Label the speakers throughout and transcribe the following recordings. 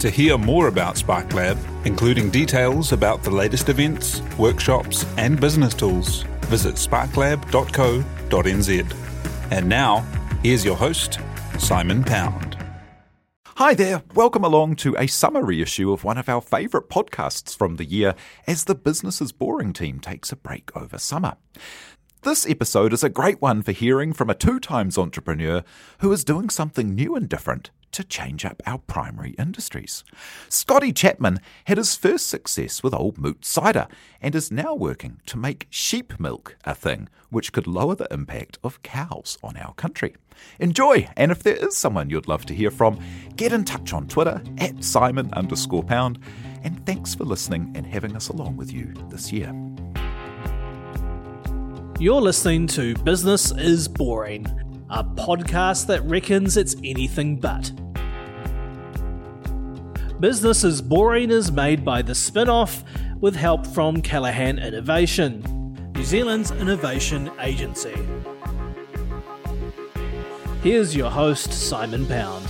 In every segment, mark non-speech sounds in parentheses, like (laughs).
Speaker 1: To hear more about SparkLab, including details about the latest events, workshops, and business tools, visit sparklab.co.nz. And now, here's your host, Simon Pound.
Speaker 2: Hi there, welcome along to a summer reissue of one of our favourite podcasts from the year as the Business is Boring team takes a break over summer. This episode is a great one for hearing from a two times entrepreneur who is doing something new and different to change up our primary industries. Scotty Chapman had his first success with Old Mout Cider and is now working to make sheep milk a thing, which could lower the impact of cows on our country. Enjoy, and if there is someone you'd love to hear from, get in touch on Twitter at Simon underscore pound. And thanks for listening and having us along with you this year.
Speaker 3: You're listening to Business is Boring, a podcast that reckons it's anything but. Business is Boring is made by the Spinoff with help from Callaghan Innovation, New Zealand's innovation agency. Here's your host, Simon Pound.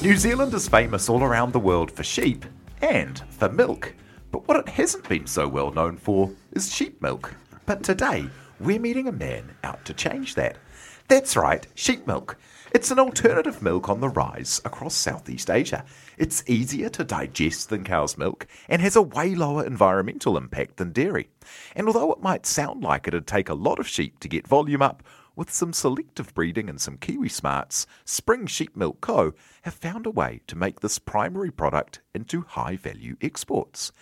Speaker 2: New Zealand is famous all around the world for sheep and for milk. But what it hasn't been so well known for is sheep milk. But today, we're meeting a man out to change that. That's right, sheep milk. It's an alternative milk on the rise across Southeast Asia. It's easier to digest than cow's milk and has a way lower environmental impact than dairy. And although it might sound like it'd take a lot of sheep to get volume up, with some selective breeding and some Kiwi smarts, Spring Sheep Milk Co. have found a way to make this primary product into high value exports.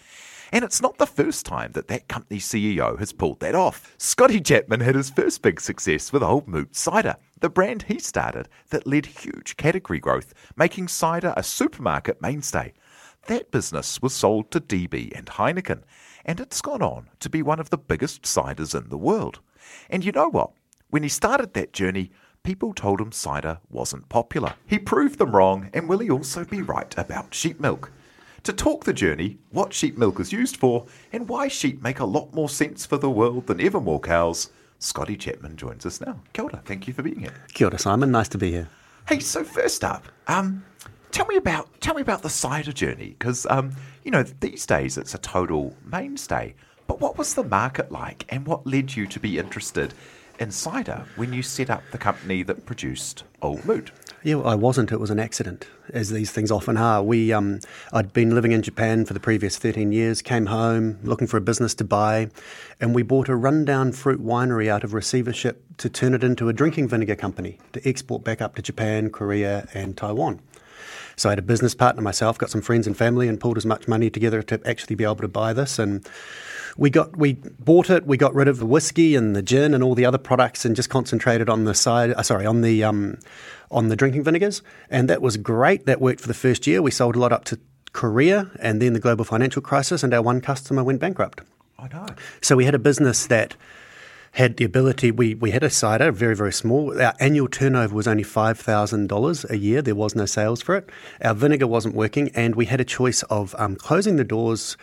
Speaker 2: And it's not the first time that that company's CEO has pulled that off. Scotty Chapman had his first big success with Old Mout Cider, the brand he started that led huge category growth, making cider a supermarket mainstay. That business was sold to DB and Heineken, and it's gone on to be one of the biggest ciders in the world. And you know what? When he started that journey, people told him cider wasn't popular. He proved them wrong, and will he also be right about sheep milk? To talk the journey, what sheep milk is used for, and why sheep make a lot more sense for the world than ever more cows, Scotty Chapman joins us now. Kia ora, thank you for being here.
Speaker 4: Kia ora, Simon. Nice to be here.
Speaker 2: Hey, so first up, um, tell me about tell me about the cider journey, because um, you know these days it's a total mainstay. But what was the market like, and what led you to be interested in cider when you set up the company that produced Old Mout?
Speaker 4: Yeah, I wasn't. It was an accident, as these things often are. We, um, I'd been living in Japan for the previous 13 years, came home looking for a business to buy, and we bought a rundown fruit winery out of receivership to turn it into a drinking vinegar company to export back up to Japan, Korea, and Taiwan. So I had a business partner myself, got some friends and family, and pulled as much money together to actually be able to buy this. And we got we bought it. We got rid of the whiskey and the gin and all the other products, and just concentrated on the side. Uh, sorry, on the um, on the drinking vinegars, and that was great. That worked for the first year. We sold a lot up to Korea, and then the global financial crisis, and our one customer went bankrupt.
Speaker 2: I know.
Speaker 4: So we had a business that had the ability. We we had a cider, very very small. Our annual turnover was only five thousand dollars a year. There was no sales for it. Our vinegar wasn't working, and we had a choice of um, closing the doors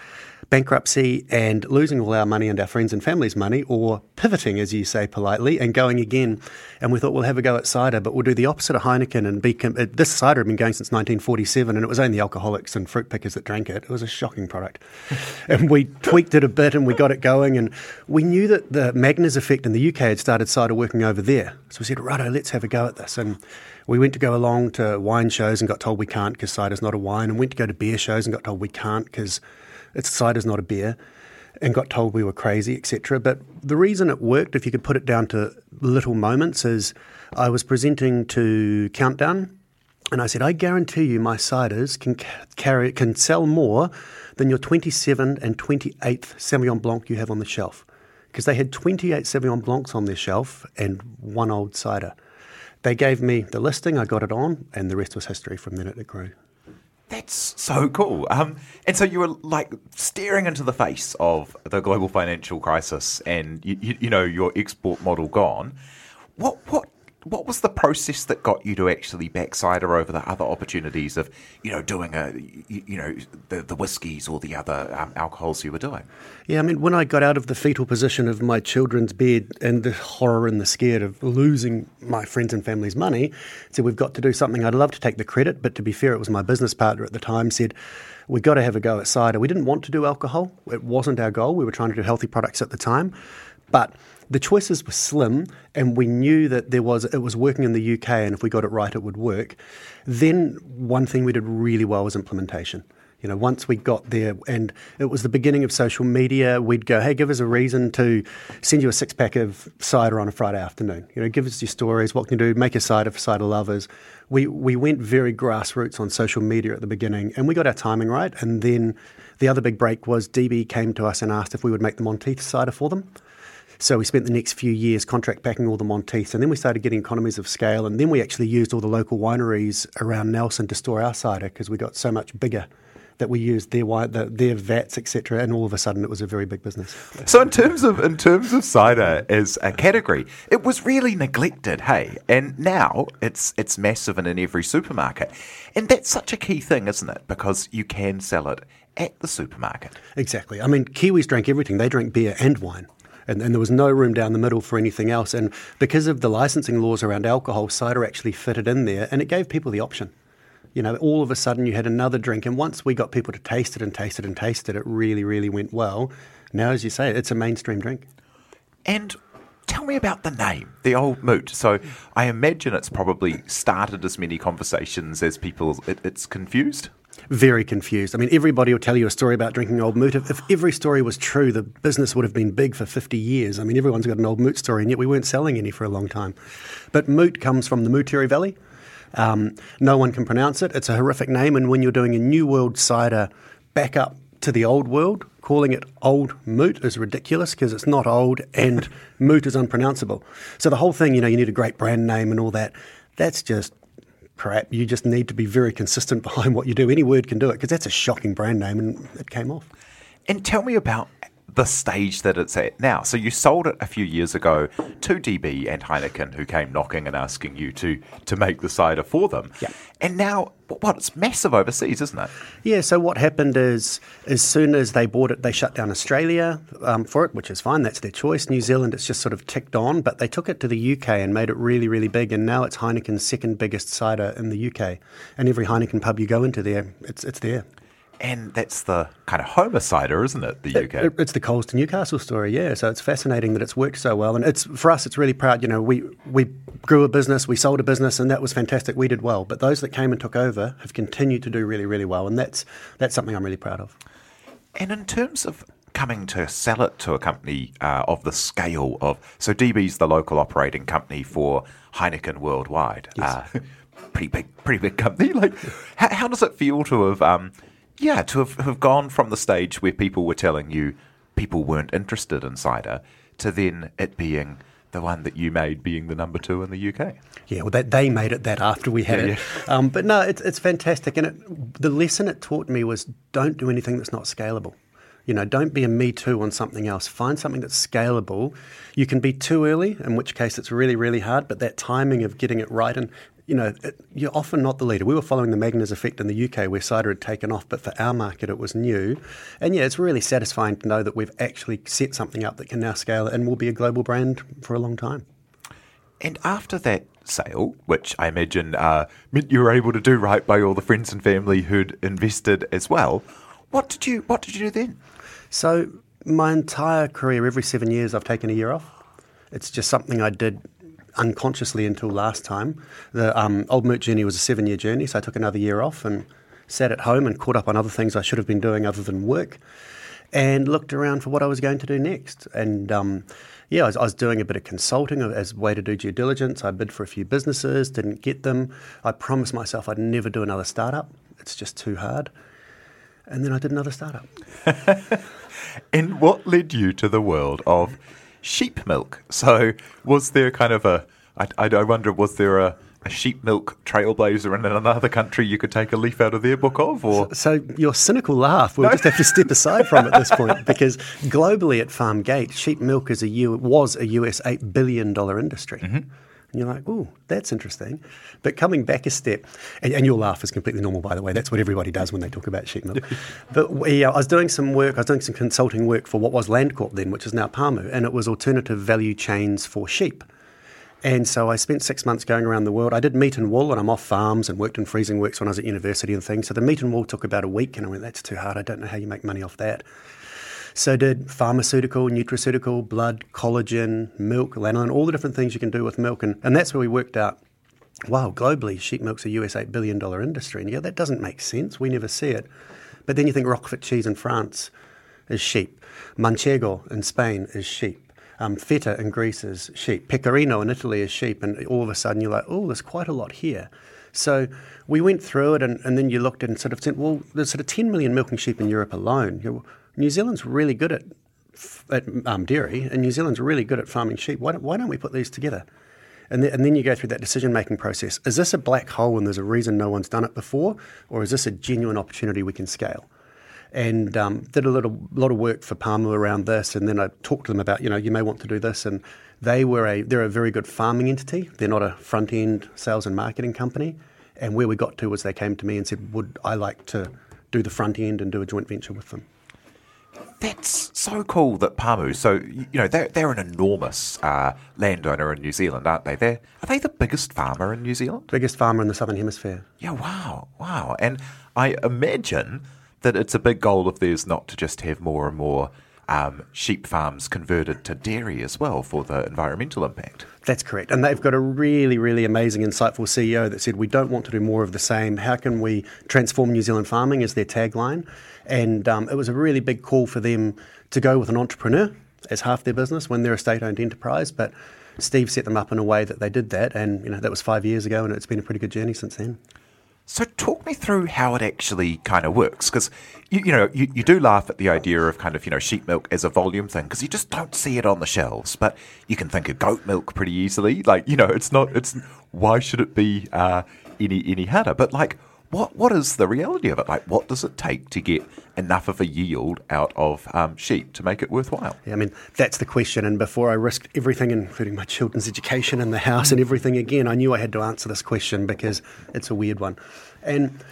Speaker 4: bankruptcy and losing all our money and our friends and family's money, or pivoting, as you say politely, and going again. And we thought we'll have a go at cider, but we'll do the opposite of Heineken and be. Com- uh, this cider had been going since 1947, and it was only alcoholics and fruit pickers that drank it. It was a shocking product. (laughs) and we tweaked it a bit and we got it going, and we knew that the Magners effect in the UK had started cider working over there. So we said, righto, let's have a go at this. And we went to go along to wine shows and got told we can't because cider's not a wine, and went to go to beer shows and got told we can't because it's cider's not a beer, and got told we were crazy, etc. But the reason it worked, if you could put it down to little moments, is I was presenting to Countdown, and I said, I guarantee you, my ciders can carry can sell more than your 27 and 28th Sauvignon Blanc you have on the shelf, because they had 28 Sauvignon Blancs on their shelf and one old cider. They gave me the listing, I got it on, and the rest was history. From then it grew.
Speaker 2: That's so cool. Um, and so you were like staring into the face of the global financial crisis, and you, you, you know your export model gone. What what what was the process that got you to actually back cider over the other opportunities of you know doing a you, you know the the whiskies or the other um, alcohols you were doing?
Speaker 4: Yeah, I mean, when I got out of the fetal position of my children's bed and the horror and the scared of losing my friends and family's money, said we've got to do something. I'd love to take the credit, but to be fair, it was my business partner at the time said we've got to have a go at cider. We didn't want to do alcohol; it wasn't our goal. We were trying to do healthy products at the time, but the choices were slim, and we knew that there was it was working in the UK, and if we got it right, it would work. Then one thing we did really well was implementation. You know, once we got there, and it was the beginning of social media, we'd go, "Hey, give us a reason to send you a six pack of cider on a Friday afternoon. You know, give us your stories. What can you do? Make a cider for cider lovers." We we went very grassroots on social media at the beginning, and we got our timing right. And then the other big break was DB came to us and asked if we would make the Monteith cider for them. So we spent the next few years contract packing all the Monteiths, and then we started getting economies of scale, and then we actually used all the local wineries around Nelson to store our cider because we got so much bigger that we used their wine, their vats, etc. And all of a sudden, it was a very big business.
Speaker 2: So in terms of in terms of cider as a category, it was really neglected, hey. And now it's it's massive and in every supermarket, and that's such a key thing, isn't it? Because you can sell it at the supermarket.
Speaker 4: Exactly. I mean, Kiwis drank everything. They drank beer and wine. And, and, there was no room down the middle for anything else. And because of the licensing laws around alcohol, cider actually fitted in there, and it gave people the option. You know, all of a sudden you had another drink, and once we got people to taste it and taste it and taste it, it really, really went well. Now, as you say, it's a mainstream drink.
Speaker 2: And tell me about the name, the old moot. So I imagine it's probably started as many conversations as people. It, it's confused
Speaker 4: very confused. I mean, everybody will tell you a story about drinking old Mout. If, if, every story was true, the business would have been big for 50 years. I mean, everyone's got an old Mout story, and yet we weren't selling any for a long time. But Mout comes from the Moutere Valley. Um, no one can pronounce it. It's a horrific name, and when you're doing a New World cider back up to the Old World, calling it Old Mout is ridiculous because it's not old and (laughs) Mout is unpronounceable. So the whole thing, you know, you need a great brand name and all that. That's just crap. You just need to be very consistent (laughs) behind what you do. Any word can do it because that's a shocking brand name and it came off.
Speaker 2: And tell me about the stage that it's at now. So you sold it a few years ago to DB and Heineken, who came knocking and asking you to to make the cider for them.
Speaker 4: Yeah.
Speaker 2: And now, what? It's massive overseas, isn't it?
Speaker 4: Yeah. So what happened is, as soon as they bought it, they shut down Australia um, for it, which is fine. That's their choice. New Zealand, it's just sort of ticked on, but they took it to the UK and made it really, really big. And now it's Heineken's second biggest cider in the UK. And every Heineken pub you go into there, it's it's there.
Speaker 2: And that's the kind of Homer cider, isn't it? The UK.
Speaker 4: It, it's the coals to Newcastle story, yeah. So it's fascinating that it's worked so well, and it's for us. It's really proud. You know, we we grew a business, we sold a business, and that was fantastic. We did well, but those that came and took over have continued to do really, really well, and that's that's something I'm really proud of.
Speaker 2: And in terms of coming to sell it to a company uh, of the scale of so DB's the local operating company for Heineken worldwide.
Speaker 4: Yes.
Speaker 2: Uh, (laughs) pretty big, pretty big company. Like, how, how does it feel to have? Um, yeah, to have, have gone from the stage where people were telling you people weren't interested in cider to then it being the one that you made being the number two in the UK.
Speaker 4: Yeah, well, that, they made it that after we had
Speaker 2: Yeah,
Speaker 4: it. Um, but no, it's, it's fantastic. And it, the lesson it taught me was don't do anything that's not scalable. You know, don't be a me too on something else. Find something that's scalable. You can be too early, in which case it's really, really hard, but that timing of getting it right and you know, it, you're often not the leader. We were following the Magners effect in the UK where cider had taken off, but for our market it was new. And yeah, it's really satisfying to know that we've actually set something up that can now scale and will be a global brand for a long time.
Speaker 2: And after that sale, which I imagine uh, meant you were able to do right by all the friends and family who'd invested as well, what did you what did you do then?
Speaker 4: So my entire career, every seven years, I've taken a year off. It's just something I did unconsciously until last time. The um, Old Mout journey was a seven year journey, so I took another year off and sat at home and caught up on other things I should have been doing other than work and looked around for what I was going to do next. And um, yeah, I was, I was, doing a bit of consulting as a way to do due diligence. I bid for a few businesses, didn't get them. I promised myself I'd never do another startup, it's just too hard. And then I did another startup. (laughs)
Speaker 2: and what led you to the world of sheep milk? (laughs) So, was there kind of a I, I wonder, was there a a sheep milk trailblazer in another country you could take a leaf out of their book of? Or
Speaker 4: So your cynical laugh, we'll just have to step aside from at this point (laughs) because globally at Farm Gate, sheep milk is a U, was a US eight billion dollar industry. Mm-hmm. And you're like, oh, that's interesting. But coming back a step, and, and your laugh is completely normal, by the way. That's what everybody does when they talk about sheep milk. (laughs) but we, uh, I was doing some work, I was doing some consulting work for what was Landcorp then, which is now Pamu, and it was alternative value chains for sheep. And so I spent six months going around the world. I did meat and wool, and I'm off farms and worked in freezing works when I was at university and things. So the meat and wool took about a week, and I went, that's too hard. I don't know how you make money off that. So did pharmaceutical, nutraceutical, blood, collagen, milk, lanolin, all the different things you can do with milk. And, and that's where we worked out, wow, globally, sheep milk's a US $8 billion industry. And yeah, that doesn't make sense. We never see it. But then you think Roquefort cheese in France is sheep. Manchego in Spain is sheep. Um, feta in Greece is sheep. Pecorino in Italy is sheep. And all of a sudden you're like, oh, there's quite a lot here. So we went through it, and, and then you looked and sort of said, well, there's sort of 10 million milking sheep in Europe alone. You know, New Zealand's really good at, at um, dairy, and New Zealand's really good at farming sheep. Why don't, why don't we put these together? And, th- and then you go through that decision making process. Is this a black hole and there's a reason no one's done it before, or is this a genuine opportunity we can scale? And um, did a little lot of work for Pamu around this, and then I talked to them about, you know, you may want to do this, and they were a they're a very good farming entity. They're not a front end sales and marketing company. And where we got to was they came to me and said, would I like to do the front end and do a joint venture with them?
Speaker 2: That's so cool that Pamu. So you know they're they're an enormous uh, landowner in New Zealand, aren't they? They're are they the biggest farmer in New Zealand?
Speaker 4: Biggest farmer in the southern hemisphere.
Speaker 2: Yeah. Wow. Wow. And I imagine that it's a big goal of theirs not to just have more and more um, sheep farms converted to dairy as well for the environmental impact.
Speaker 4: That's correct. And they've got a really, really amazing, insightful CEO that said, We don't want to do more of the same. How can we transform New Zealand farming? is their tagline. And um, it was a really big call for them to go with an entrepreneur as half their business when they're a state owned enterprise. But Steve set them up in a way that they did that. And, you know, that was five years ago, and it's been a pretty good journey since then.
Speaker 2: So talk me through how it actually kind of works, because you, you know you, you do laugh at the idea of kind of you know sheep milk as a volume thing, because you just don't see it on the shelves. But you can think of goat milk pretty easily. Like you know, it's not. It's why should it be uh, any any harder? But like, what what is the reality of it? Like, what does it take to get enough of a yield out of um, sheep to make it worthwhile?
Speaker 4: Yeah, I mean, that's the question. And before I risked everything, including my children's education and the house and everything again, I knew I had to answer this question because it's a weird one. And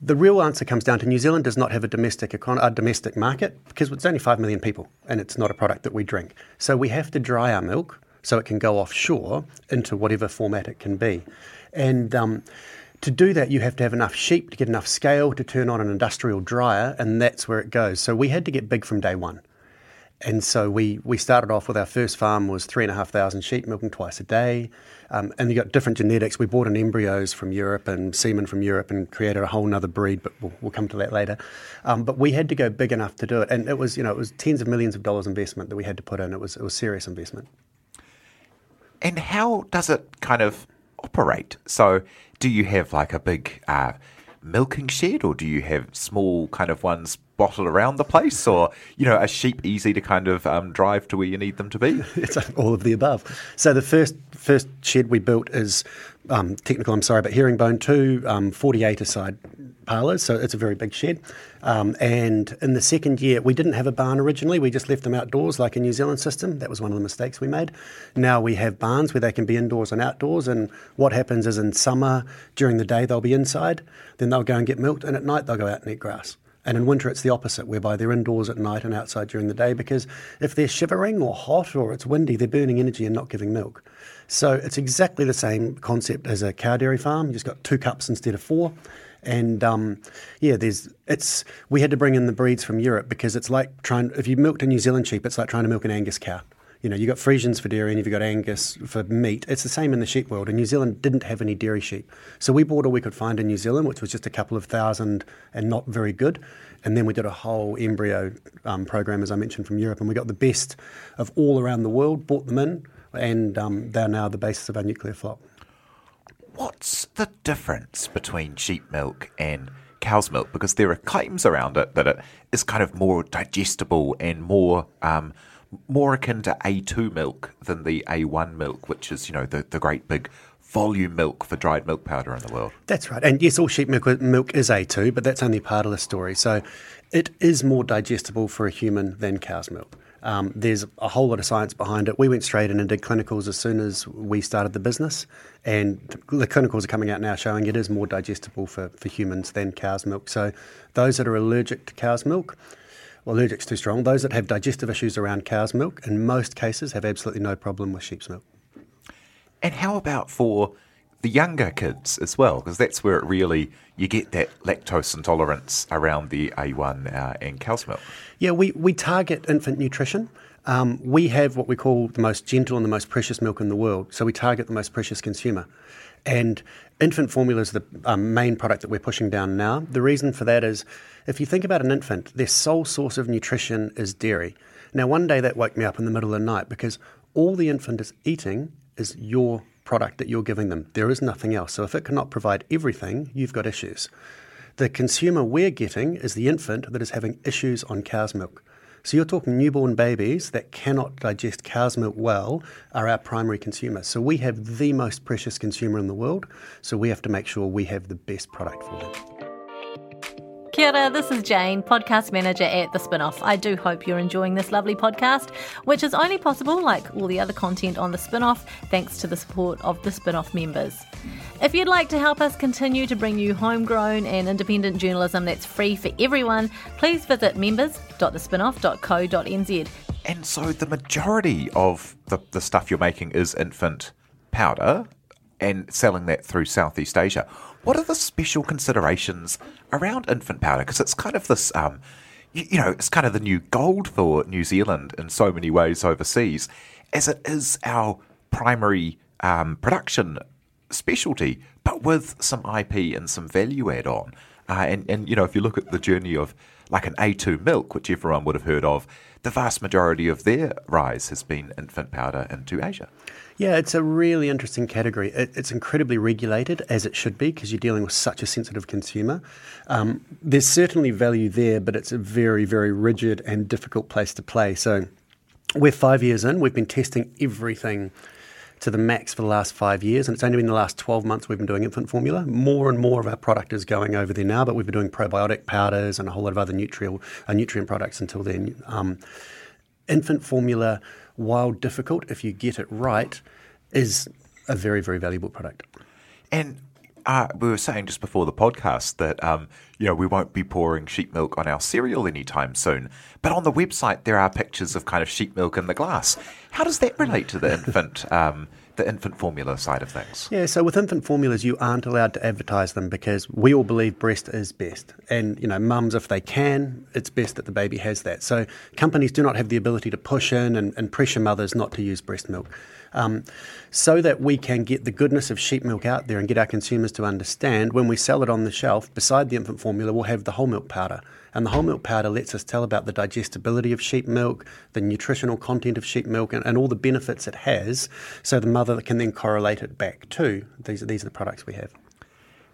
Speaker 4: the real answer comes down to New Zealand does not have a domestic econ- a domestic market because it's only 5 million people and it's not a product that we drink. So we have to dry our milk so it can go offshore into whatever format it can be. And um, to do that, you have to have enough sheep to get enough scale to turn on an industrial dryer, and that's where it goes. So we had to get big from day one. And so we, we started off with our first farm was three and a half thousand sheep milking twice a day. Um, and you got different genetics. We bought in embryos from Europe and semen from Europe and created a whole other breed, but we'll, we'll come to that later. Um, but we had to go big enough to do it. And it was, you know, it was tens of millions of dollars investment that we had to put in. It was, it was serious investment.
Speaker 2: And how does it kind of operate? So, do you have like a big uh, milking shed, or do you have small kind of ones bottled around the place, or you know, are sheep easy to kind of um, drive to where you need them to be? (laughs)
Speaker 4: it's all of the above. So the first first shed we built is um, technical. I'm sorry, but herringbone two, um, 48 aside parlours. So it's a very big shed. Um, and in the second year, we didn't have a barn originally. We just left them outdoors, like a New Zealand system. That was one of the mistakes we made. Now we have barns where they can be indoors and outdoors. And what happens is in summer, during the day, they'll be inside. Then they'll go and get milked, and at night they'll go out and eat grass. And in winter, it's the opposite, whereby they're indoors at night and outside during the day because if they're shivering or hot or it's windy, they're burning energy and not giving milk. So it's exactly the same concept as a cow dairy farm. You just got two cups instead of four. And um, yeah, there's it's we had to bring in the breeds from Europe because it's like trying if you milked a New Zealand sheep, it's like trying to milk an Angus cow. You know, you got Friesians for dairy and you've got Angus for meat. It's the same in the sheep world. And New Zealand didn't have any dairy sheep. So we bought all we could find in New Zealand, which was just a couple of thousand and not very good. And then we did a whole embryo um, program, as I mentioned, from Europe. And we got the best of all around the world, bought them in, and um, they're now the basis of our nuclear flock.
Speaker 2: What's the difference between sheep milk and cow's milk? Because there are claims around it that it is kind of more digestible and more um, more akin to A2 milk than the A1 milk, which is, you know, the, the great big volume milk for dried milk powder in the world.
Speaker 4: That's right. And yes, all sheep milk, milk is A2, but that's only part of the story. So it is more digestible for a human than cow's milk. Um, there's a whole lot of science behind it. We went straight in and did clinicals as soon as we started the business, and the clinicals are coming out now showing it is more digestible for, for humans than cow's milk. So, those that are allergic to cow's milk, well, allergic's too strong. Those that have digestive issues around cow's milk, in most cases, have absolutely no problem with sheep's milk.
Speaker 2: And how about for the younger kids as well? Because that's where it really you get that lactose intolerance around the A1 uh, and cow's milk.
Speaker 4: Yeah, we, we target infant nutrition. Um, we have what we call the most gentle and the most precious milk in the world. So we target the most precious consumer. And infant formula is the um, main product that we're pushing down now. The reason for that is if you think about an infant, their sole source of nutrition is dairy. Now, one day that woke me up in the middle of the night because all the infant is eating is your product that you're giving them. There is nothing else. So if it cannot provide everything, you've got issues. The consumer we're getting is the infant that is having issues on cow's milk. So you're talking newborn babies that cannot digest cow's milk well are our primary consumer. So we have the most precious consumer in the world. So we have to make sure we have the best product for them.
Speaker 5: Kia ora, this is Jane, podcast manager at The Spinoff. I do hope you're enjoying this lovely podcast, which is only possible, like all the other content on The Spinoff, thanks to the support of The Spinoff members. If you'd like to help us continue to bring you homegrown and independent journalism that's free for everyone, please visit members.thespinoff.co.nz.
Speaker 2: And so the majority of the, the stuff you're making is infant powder and selling that through Southeast Asia. What are the special considerations around infant powder? Because it's kind of this, um, you, you know, it's kind of the new gold for New Zealand in so many ways overseas, as it is our primary um, production specialty, but with some IP and some value add on. Uh, and, and, you know, if you look at the journey of like an A2 milk, which everyone would have heard of, the vast majority of their rise has been infant powder into Asia.
Speaker 4: Yeah, it's a really interesting category. It, it's incredibly regulated, as it should be, because you're dealing with such a sensitive consumer. Um, there's certainly value there, but it's a very, very rigid and difficult place to play. So we're five years in, we've been testing everything to the max for the last five years, and it's only been the last 12 months we've been doing infant formula. More and more of our product is going over there now, but we've been doing probiotic powders and a whole lot of other nutrient, uh, nutrient products until then. Um, infant formula while difficult, if you get it right, is a very, very valuable product.
Speaker 2: And uh, we were saying just before the podcast that um, you know we won't be pouring sheep milk on our cereal anytime soon. But on the website there are pictures of kind of sheep milk in the glass. How does that relate to the infant? Um, the infant formula side of things.
Speaker 4: Yeah, so with infant formulas, you aren't allowed to advertise them because we all believe breast is best. And, you know, mums, if they can, it's best that the baby has that. So companies do not have the ability to push in and, and pressure mothers not to use breast milk um, so that we can get the goodness of sheep milk out there and get our consumers to understand when we sell it on the shelf, beside the infant formula, we'll have the whole milk powder. And the whole milk powder lets us tell about the digestibility of sheep milk, the nutritional content of sheep milk, and, and all the benefits it has, so the mother can then correlate it back to these, these are the products we have.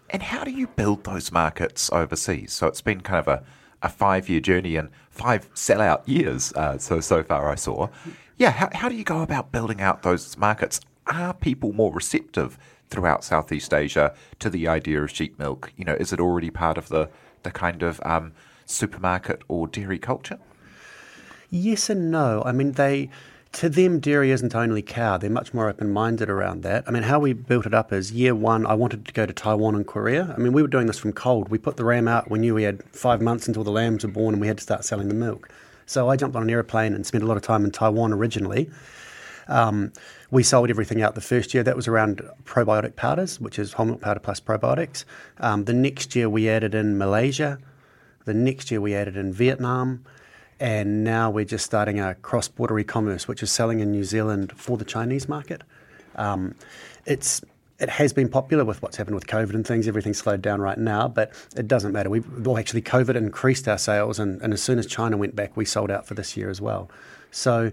Speaker 2: And how do you build those markets overseas? So it's been kind of a, a five year journey and five sellout years uh, so so far I saw yeah, how, how do you go about building out those markets? Are people more receptive throughout Southeast Asia to the idea of sheep milk? You know, is it already part of the, the kind of um, supermarket or dairy culture?
Speaker 4: Yes and no. I mean, they to them, dairy isn't only cow. They're much more open minded around that. I mean, how we built it up is year one, I wanted to go to Taiwan and Korea. I mean, we were doing this from cold. We put the ram out. We knew we had five months until the lambs were born and we had to start selling the milk. So I jumped on an aeroplane and spent a lot of time in Taiwan originally. Um, we sold everything out the first year. That was around probiotic powders, which is whole milk powder plus probiotics. Um, the next year we added in Malaysia. The next year we added in Vietnam. And now we're just starting a cross border e commerce, which is selling in New Zealand for the Chinese market. Um, it's it has been popular with what's happened with COVID and things. Everything's slowed down right now, but it doesn't matter. We well, actually COVID increased our sales, and, and as soon as China went back, we sold out for this year as well. So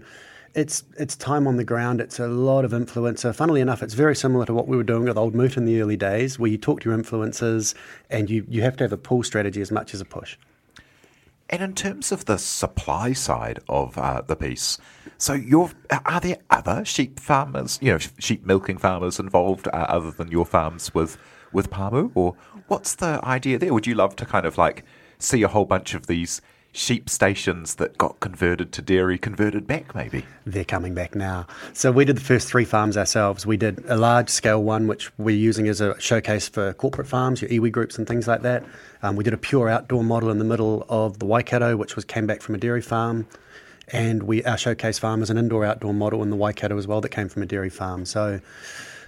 Speaker 4: it's it's time on the ground. It's a lot of influencer. Funnily enough, it's very similar to what we were doing with Old Mout in the early days, where you talk to your influencers and you you have to have a pull strategy as much as a push.
Speaker 2: And in terms of the supply side of uh, the piece, So, are there other sheep farmers, you know, sheep milking farmers involved uh, other than your farms with with Pamu, or what's the idea there? Would you love to kind of like see a whole bunch of these sheep stations that got converted to dairy converted back, maybe?
Speaker 4: They're coming back now. So we did the first three farms ourselves. We did a large scale one, which we're using as a showcase for corporate farms, your iwi groups and things like that. Um, we did a pure outdoor model in the middle of the Waikato, which was came back from a dairy farm. And we our showcase farm is an indoor outdoor model in the Waikato as well that came from a dairy farm. So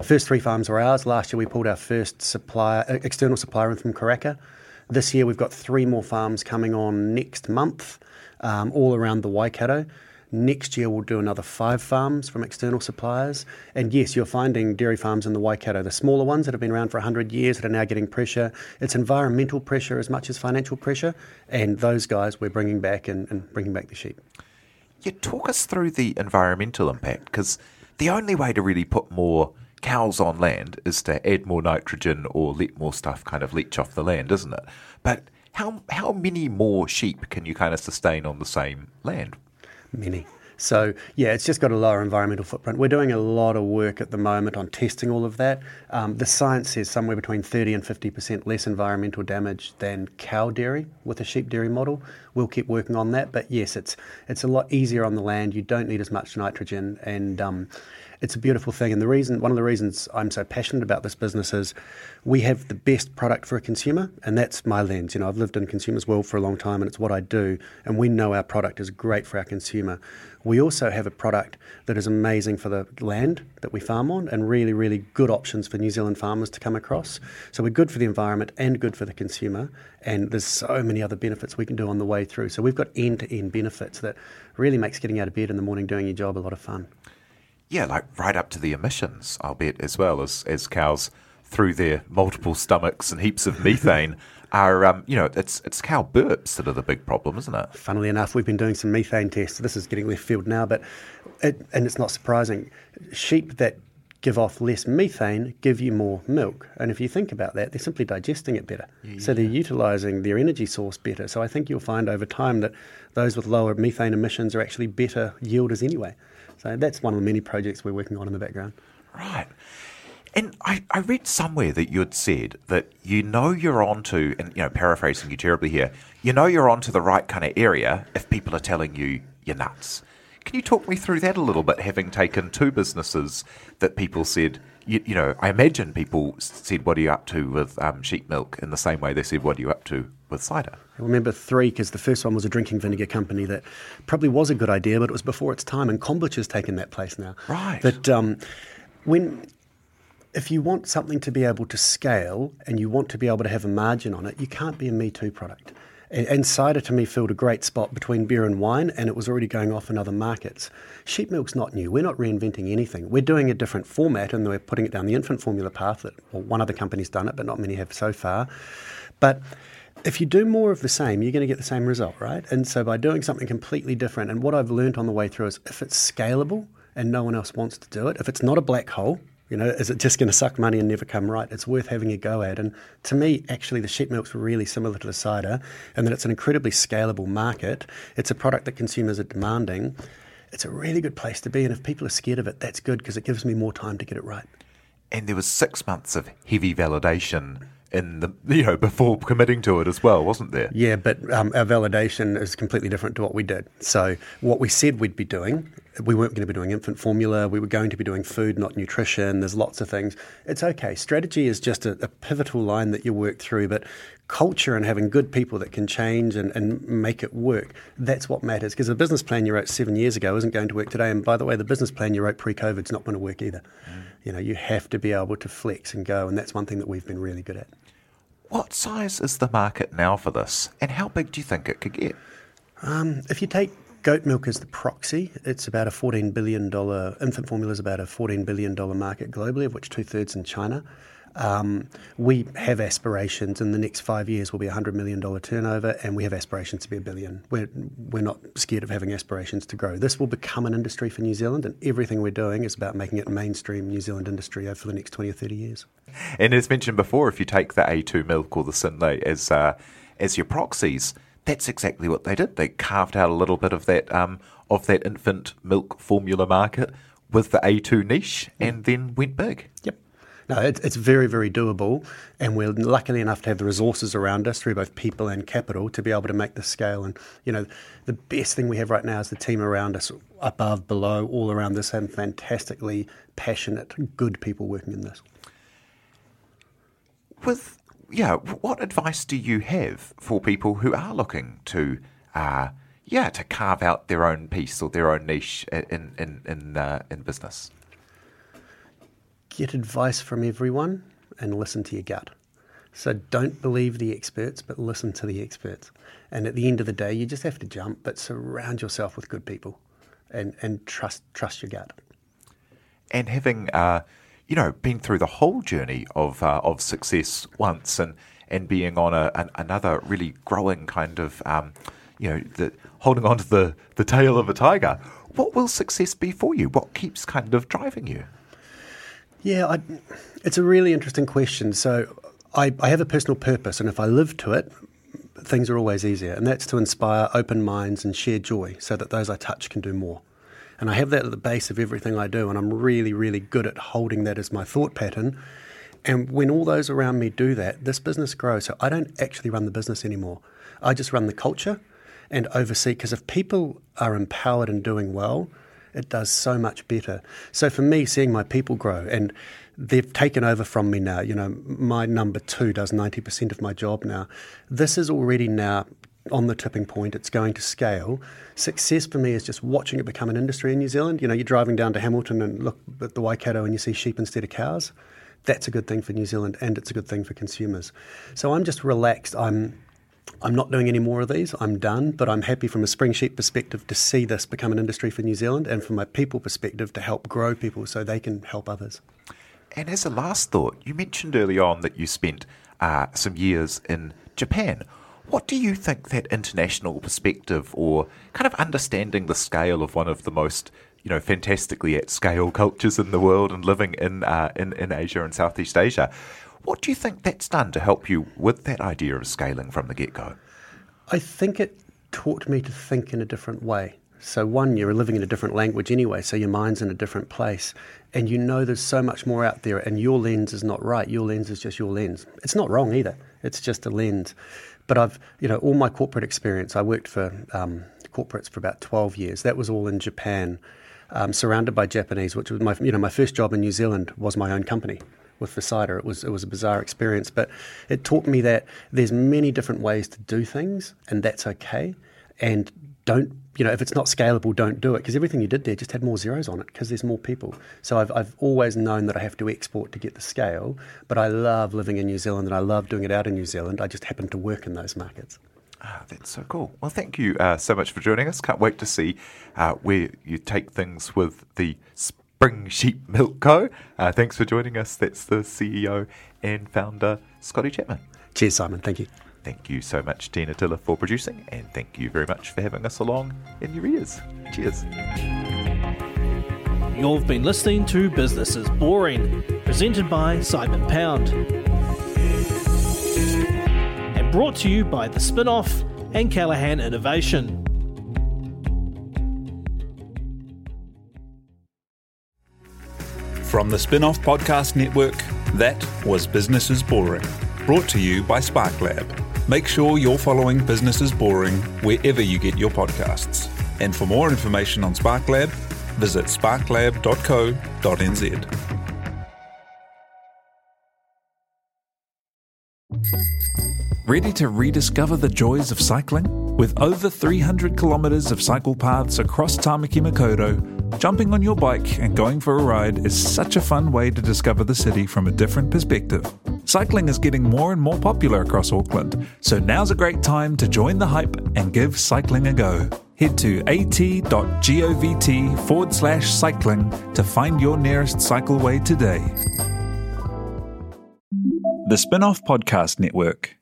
Speaker 4: first three farms were ours. Last year we pulled our first supplier, external supplier in from Karaka. This year we've got three more farms coming on next month, um, all around the Waikato. Next year we'll do another five farms from external suppliers. And yes, you're finding dairy farms in the Waikato, the smaller ones that have been around for 100 years that are now getting pressure. It's environmental pressure as much as financial pressure. And those guys we're bringing back and, and bringing back the sheep.
Speaker 2: You talk us through the environmental impact because the only way to really put more cows on land is to add more nitrogen or let more stuff kind of leach off the land, isn't it? But how how many more sheep can you kind of sustain on the same land?
Speaker 4: Many. So, yeah, it's just got a lower environmental footprint. We're doing a lot of work at the moment on testing all of that. Um, the science says somewhere between 30 and 50% less environmental damage than cow dairy with a sheep dairy model. We'll keep working on that. But yes, it's, it's a lot easier on the land. You don't need as much nitrogen. And um, it's a beautiful thing. And the reason, one of the reasons I'm so passionate about this business is we have the best product for a consumer, and that's my lens. You know, I've lived in consumers' world for a long time, and it's what I do. And we know our product is great for our consumer. We also have a product that is amazing for the land that we farm on, and really, really good options for New Zealand farmers to come across. So we're good for the environment and good for the consumer. And there's so many other benefits we can do on the way through. So we've got end-to-end benefits that really makes getting out of bed in the morning doing your job a lot of fun.
Speaker 2: Yeah, like right up to the emissions, I'll bet, as well as, as cows through their multiple stomachs and heaps of methane (laughs) are, um, you know, it's it's cow burps that are the big problem, isn't it?
Speaker 4: Funnily enough, we've been doing some methane tests. This is getting left field now, but it, and it's not surprising. Sheep that give off less methane give you more milk, and if you think about that, they're simply digesting it better. Yeah. So they're utilising their energy source better. So I think you'll find over time that those with lower methane emissions are actually better yielders anyway. So that's one of the many projects we're working on in the background.
Speaker 2: Right. And I, I read somewhere that you'd said that you know you're onto, and you know, paraphrasing you terribly here, you know you're onto the right kind of area if people are telling you you're nuts. Can you talk me through that a little bit, having taken two businesses that people said, you, you know, I imagine people said, What are you up to with um, sheep milk in the same way they said, What are you up to with cider?
Speaker 4: I remember three because the first one was a drinking vinegar company that probably was a good idea, but it was before its time, and kombucha's taken that place now.
Speaker 2: Right.
Speaker 4: But um, when if you want something to be able to scale and you want to be able to have a margin on it, you can't be a Me Too product. And, and, cider to me filled a great spot between beer and wine, and it was already going off in other markets. Sheep milk's not new. We're not reinventing anything. We're doing a different format, and we're putting it down the infant formula path. That well, one other company's done it, but not many have so far. But if you do more of the same, you're going to get the same result, right? And so by doing something completely different, and what I've learned on the way through is if it's scalable and no one else wants to do it, if it's not a black hole, you know, is it just going to suck money and never come right? It's worth having a go at. And to me, actually, the sheep milk's really similar to the cider, and that it's an incredibly scalable market. It's a product that consumers are demanding. It's a really good place to be, and if people are scared of it, that's good because it gives me more time to get it right.
Speaker 2: And there was six months of heavy validation in the you know before committing to it as well, wasn't there?
Speaker 4: Yeah, but um, our validation is completely different to what we did. So what we said we'd be doing, we weren't going to be doing infant formula. We were going to be doing food, not nutrition. There's lots of things. It's okay. Strategy is just a, a pivotal line that you work through, but culture and having good people that can change and, and make it work, that's what matters. Because the business plan you wrote seven years ago isn't going to work today. And by the way, the business plan you wrote pre-COVID is not going to work either. Mm. You know, you have to be able to flex and go, and that's one thing that we've been really good at.
Speaker 2: What size is the market now for this, and how big do you think it could get?
Speaker 4: Um, if you take goat milk is the proxy, it's about a $14 billion, infant formula is about a $14 billion market globally, of which two thirds in China. Um, we have aspirations in the next five years will be a $100 million turnover, and we have aspirations to be a billion. We're, we're not scared of having aspirations to grow. This will become an industry for New Zealand, and everything we're doing is about making it mainstream New Zealand industry over the next 20 or 30 years.
Speaker 2: And as mentioned before, if you take the A2 milk or the Synlait as, uh, as your proxies, that's exactly what they did. They carved out a little bit of that um, of that infant milk formula market with the A2 niche and then went big.
Speaker 4: Yep. No, it's, it's very, very doable, and we're luckily enough to have the resources around us through both people and capital to be able to make the scale. And you know, the best thing we have right now is the team around us, above, below, all around this, and fantastically passionate, good people working in this.
Speaker 2: With yeah, what advice do you have for people who are looking to, uh, yeah, to carve out their own piece or their own niche in in in, uh, in business?
Speaker 4: Get advice from everyone and listen to your gut. So don't believe the experts, but listen to the experts. And at the end of the day, you just have to jump, but surround yourself with good people, and and trust trust your gut.
Speaker 2: And having. Uh, you know, been through the whole journey of uh, of success once, and and being on a, an, another really growing kind of, um, you know, the, holding on to the the tail of a tiger. What will success be for you? What keeps kind of driving you?
Speaker 4: Yeah, I, it's a really interesting question. So I, I have a personal purpose, and if I live to it, things are always easier, and that's to inspire open minds and share joy, so that those I touch can do more. And I have that at the base of everything I do. And I'm really, really good at holding that as my thought pattern. And when all those around me do that, this business grows. So I don't actually run the business anymore. I just run the culture and oversee. Because if people are empowered and doing well, it does so much better. So for me, seeing my people grow and they've taken over from me now. You know, my number two does 90% of my job now. This is already now on the tipping point. It's going to scale. Success for me is just watching it become an industry in New Zealand. You know, you're driving down to Hamilton and look at the Waikato and you see sheep instead of cows. That's a good thing for New Zealand and it's a good thing for consumers. So I'm just relaxed. I'm I'm not doing any more of these. I'm done, but I'm happy from a spring sheep perspective to see this become an industry for New Zealand and from my people perspective to help grow people so they can help others.
Speaker 2: And as a last thought, you mentioned early on that you spent uh, some years in Japan. What do you think that international perspective or kind of understanding the scale of one of the most you know, fantastically at scale cultures in the world and living in, uh, in, in Asia and Southeast Asia. What do you think that's done to help you with that idea of scaling from the get go?
Speaker 4: I think it taught me to think in a different way. So, one, you're living in a different language anyway, so your mind's in a different place. And you know there's so much more out there, and your lens is not right. Your lens is just your lens. It's not wrong either, it's just a lens. But I've, you know, all my corporate experience, I worked for um, corporates for about 12 years. That was all in Japan, um, surrounded by Japanese, which was my, you know, my first job in New Zealand was my own company with the cider. It was, it was a bizarre experience, but it taught me that there's many different ways to do things, and that's okay. And don't you know if it's not scalable don't do it because everything you did there just had more zeros on it because there's more people so I've, I've always known that i have to export to get the scale but i love living in new zealand and i love doing it out in new zealand i just happen to work in those markets
Speaker 2: Ah, that's so cool. Well, thank you uh, so much for joining us. Can't wait to see uh, where you take things with the Spring Sheep Milk Co. Uh, thanks for joining us. That's the CEO and founder, Scotty Chapman.
Speaker 4: cheers simon thank you
Speaker 2: Thank you so much, Tina Tiller, for producing, and thank you very much for having us along in your ears. Cheers.
Speaker 3: You've been listening to Business is Boring, presented by Simon Pound. And brought to you by The Spinoff and Callaghan Innovation.
Speaker 1: From the Spinoff Podcast Network, that was Business is Boring, brought to you by SparkLab. Make sure you're following Business is Boring wherever you get your podcasts. And for more information on SparkLab, visit sparklab.co.nz. Ready to rediscover the joys of cycling? With over 300 kilometres of cycle paths across Tamaki Makaurau, jumping on your bike and going for a ride is such a fun way to discover the city from a different perspective. Cycling is getting more and more popular across Auckland, so now's a great time to join the hype and give cycling a go. Head to at.govt forward slash cycling to find your nearest cycleway today. The Spinoff Podcast Network.